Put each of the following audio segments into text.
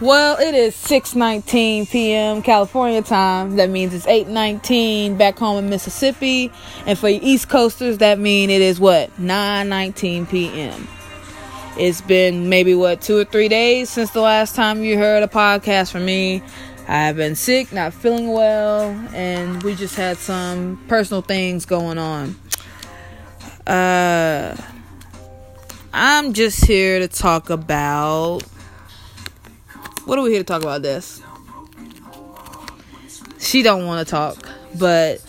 Well, it is 6:19 p.m. California time. That means it's 8:19 back home in Mississippi, and for you East Coasters, that means it is what 9:19 p.m. It's been maybe what two or three days since the last time you heard a podcast from me. I have been sick, not feeling well, and we just had some personal things going on. Uh, I'm just here to talk about what are we here to talk about this? She don't want to talk, but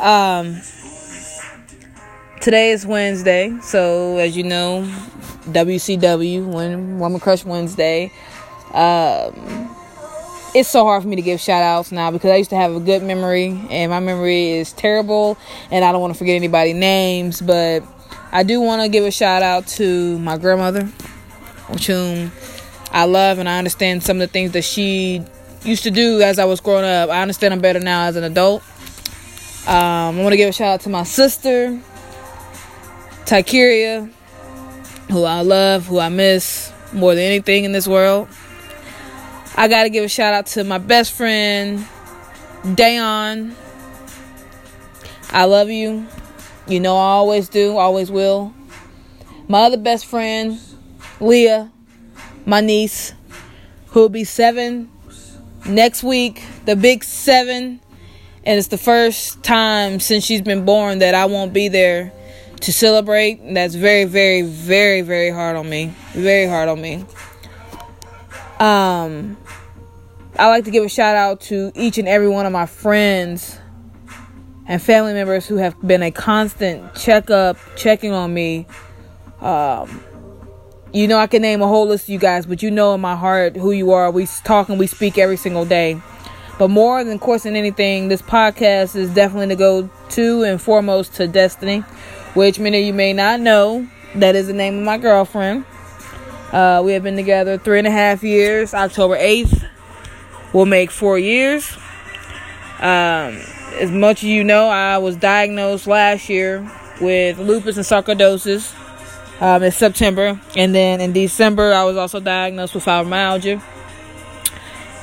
um today is Wednesday, so as you know, WCW, when Woman Crush Wednesday. Um it's so hard for me to give shout outs now because I used to have a good memory and my memory is terrible and I don't want to forget anybody's names, but I do want to give a shout out to my grandmother, which whom I love and I understand some of the things that she used to do as I was growing up. I understand them better now as an adult. Um, I want to give a shout out to my sister, Tykeria, who I love, who I miss more than anything in this world. I got to give a shout out to my best friend, Dayon. I love you. You know I always do, always will. My other best friend, Leah my niece, who will be seven next week, the big seven. And it's the first time since she's been born that I won't be there to celebrate. And that's very, very, very, very hard on me. Very hard on me. Um, I like to give a shout out to each and every one of my friends and family members who have been a constant checkup, checking on me. Um, you know, I can name a whole list of you guys, but you know in my heart who you are. We talk and we speak every single day. But more than, of course, than anything, this podcast is definitely to go to and foremost to Destiny, which many of you may not know. That is the name of my girlfriend. Uh, we have been together three and a half years. October 8th will make four years. Um, as much as you know, I was diagnosed last year with lupus and sarcoidosis um, in September. And then in December, I was also diagnosed with fibromyalgia,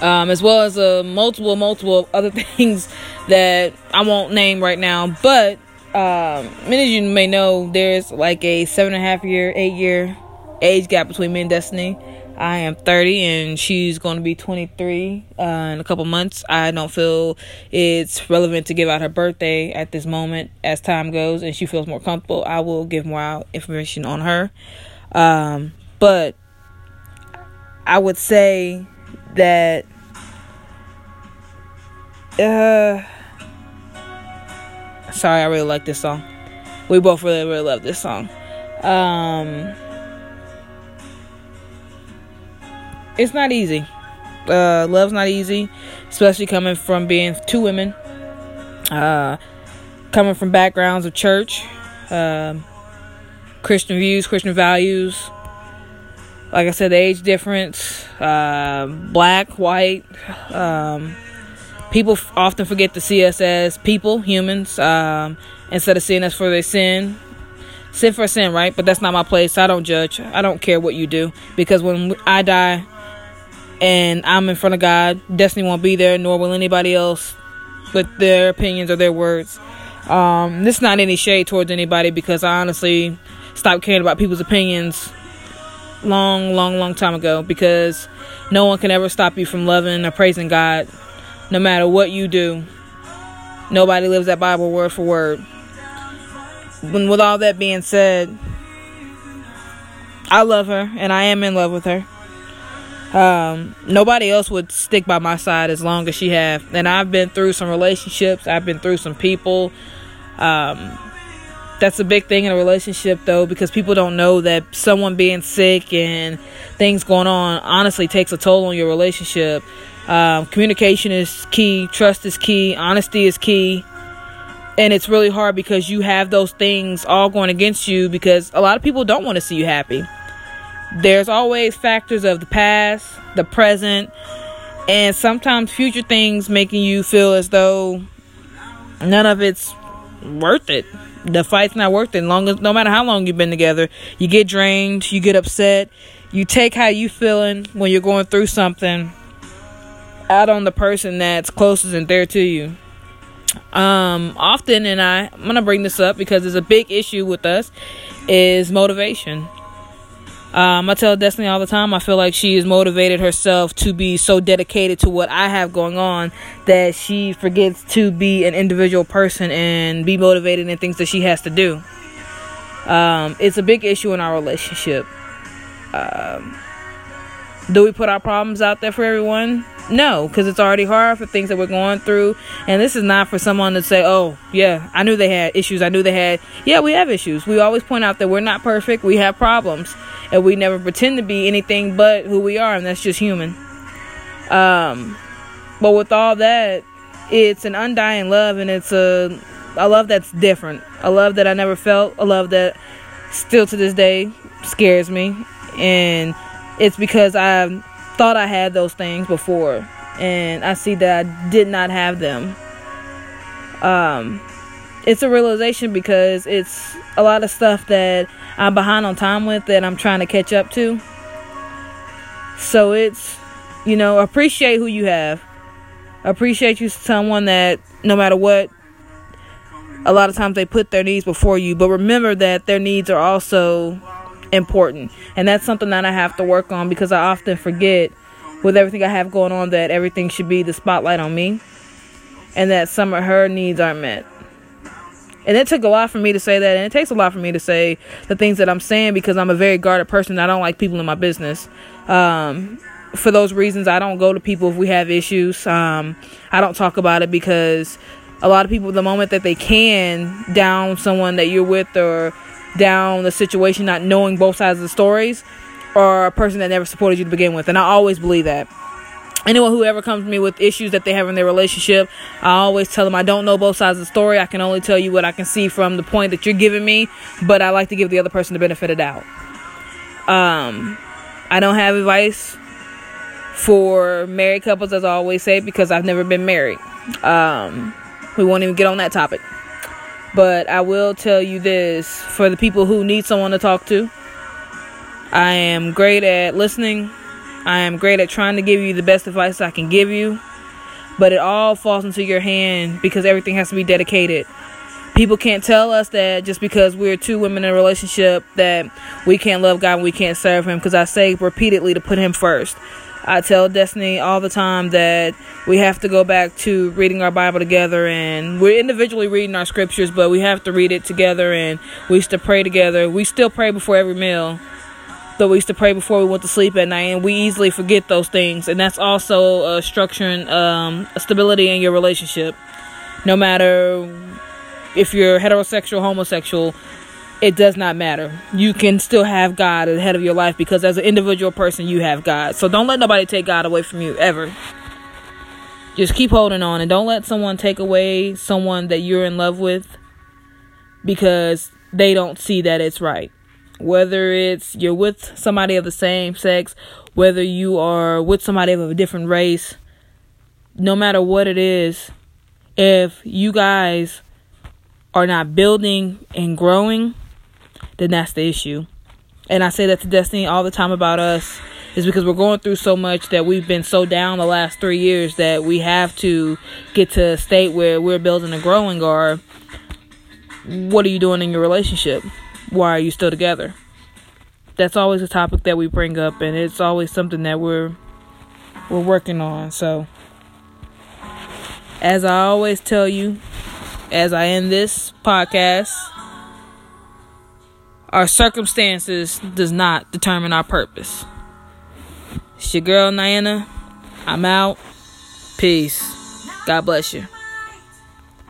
um, as well as uh, multiple, multiple other things that I won't name right now. But um, many of you may know there's like a seven and a half year, eight year age gap between me and Destiny. I am 30 and she's going to be 23 uh, in a couple months. I don't feel it's relevant to give out her birthday at this moment. As time goes and she feels more comfortable, I will give more information on her. Um, but I would say that uh sorry, I really like this song. We both really really love this song. Um it's not easy. Uh, love's not easy, especially coming from being two women, uh, coming from backgrounds of church, um, Christian views, Christian values. Like I said, the age difference, uh, black, white. Um, people f- often forget to see us as people, humans, um, instead of seeing us for their sin. Sin for sin, right? But that's not my place. I don't judge. I don't care what you do because when I die, and I'm in front of God. Destiny won't be there, nor will anybody else with their opinions or their words. Um, this is not any shade towards anybody because I honestly stopped caring about people's opinions long, long, long time ago because no one can ever stop you from loving or praising God no matter what you do. Nobody lives that Bible word for word. When, with all that being said, I love her and I am in love with her. Um, nobody else would stick by my side as long as she have. And I've been through some relationships. I've been through some people. Um, that's a big thing in a relationship though because people don't know that someone being sick and things going on honestly takes a toll on your relationship um, communication is key trust is key honesty is key and it's really hard because you have those things all going against you because a lot of people don't want to see you happy there's always factors of the past, the present, and sometimes future things making you feel as though none of it's worth it. the fight's not worth it. Long as no matter how long you've been together, you get drained, you get upset, you take how you feeling when you're going through something out on the person that's closest and there to you. Um, often, and I, I'm gonna bring this up because it's a big issue with us, is motivation. Um, I tell Destiny all the time, I feel like she has motivated herself to be so dedicated to what I have going on that she forgets to be an individual person and be motivated in things that she has to do. Um, it's a big issue in our relationship. Um, do we put our problems out there for everyone? No, because it's already hard for things that we're going through. And this is not for someone to say, oh, yeah, I knew they had issues. I knew they had. Yeah, we have issues. We always point out that we're not perfect. We have problems. And we never pretend to be anything but who we are. And that's just human. Um, but with all that, it's an undying love. And it's a, a love that's different. A love that I never felt. A love that still to this day scares me. And it's because I thought I had those things before, and I see that I did not have them. Um, it's a realization because it's a lot of stuff that I'm behind on time with that I'm trying to catch up to. So it's, you know, appreciate who you have. Appreciate you someone that no matter what, a lot of times they put their needs before you, but remember that their needs are also important. And that's something that I have to work on because I often forget with everything I have going on that everything should be the spotlight on me and that some of her needs aren't met. And it took a lot for me to say that, and it takes a lot for me to say the things that I'm saying because I'm a very guarded person. I don't like people in my business. Um, for those reasons, I don't go to people if we have issues. Um, I don't talk about it because a lot of people, the moment that they can down someone that you're with or down the situation, not knowing both sides of the stories, or a person that never supported you to begin with. And I always believe that. Anyone who ever comes to me with issues that they have in their relationship, I always tell them I don't know both sides of the story. I can only tell you what I can see from the point that you're giving me, but I like to give the other person the benefit of the doubt. Um, I don't have advice for married couples, as I always say, because I've never been married. Um, we won't even get on that topic. But I will tell you this for the people who need someone to talk to. I am great at listening. I am great at trying to give you the best advice I can give you. But it all falls into your hand because everything has to be dedicated. People can't tell us that just because we're two women in a relationship that we can't love God and we can't serve Him. Because I say repeatedly to put Him first. I tell Destiny all the time that we have to go back to reading our Bible together and we're individually reading our scriptures, but we have to read it together and we used to pray together. We still pray before every meal, though we used to pray before we went to sleep at night and we easily forget those things. And that's also a structuring, um, a stability in your relationship. No matter if you're heterosexual, homosexual, it does not matter. You can still have God ahead of your life because as an individual person, you have God. So don't let nobody take God away from you ever. Just keep holding on and don't let someone take away someone that you're in love with because they don't see that it's right. Whether it's you're with somebody of the same sex, whether you are with somebody of a different race, no matter what it is, if you guys are not building and growing, then that's the issue. And I say that to Destiny all the time about us is because we're going through so much that we've been so down the last three years that we have to get to a state where we're building and growing or what are you doing in your relationship? Why are you still together? That's always a topic that we bring up and it's always something that we're we're working on. So as I always tell you, as I end this podcast, our circumstances does not determine our purpose. It's your girl Niana. I'm out. Peace. God bless you.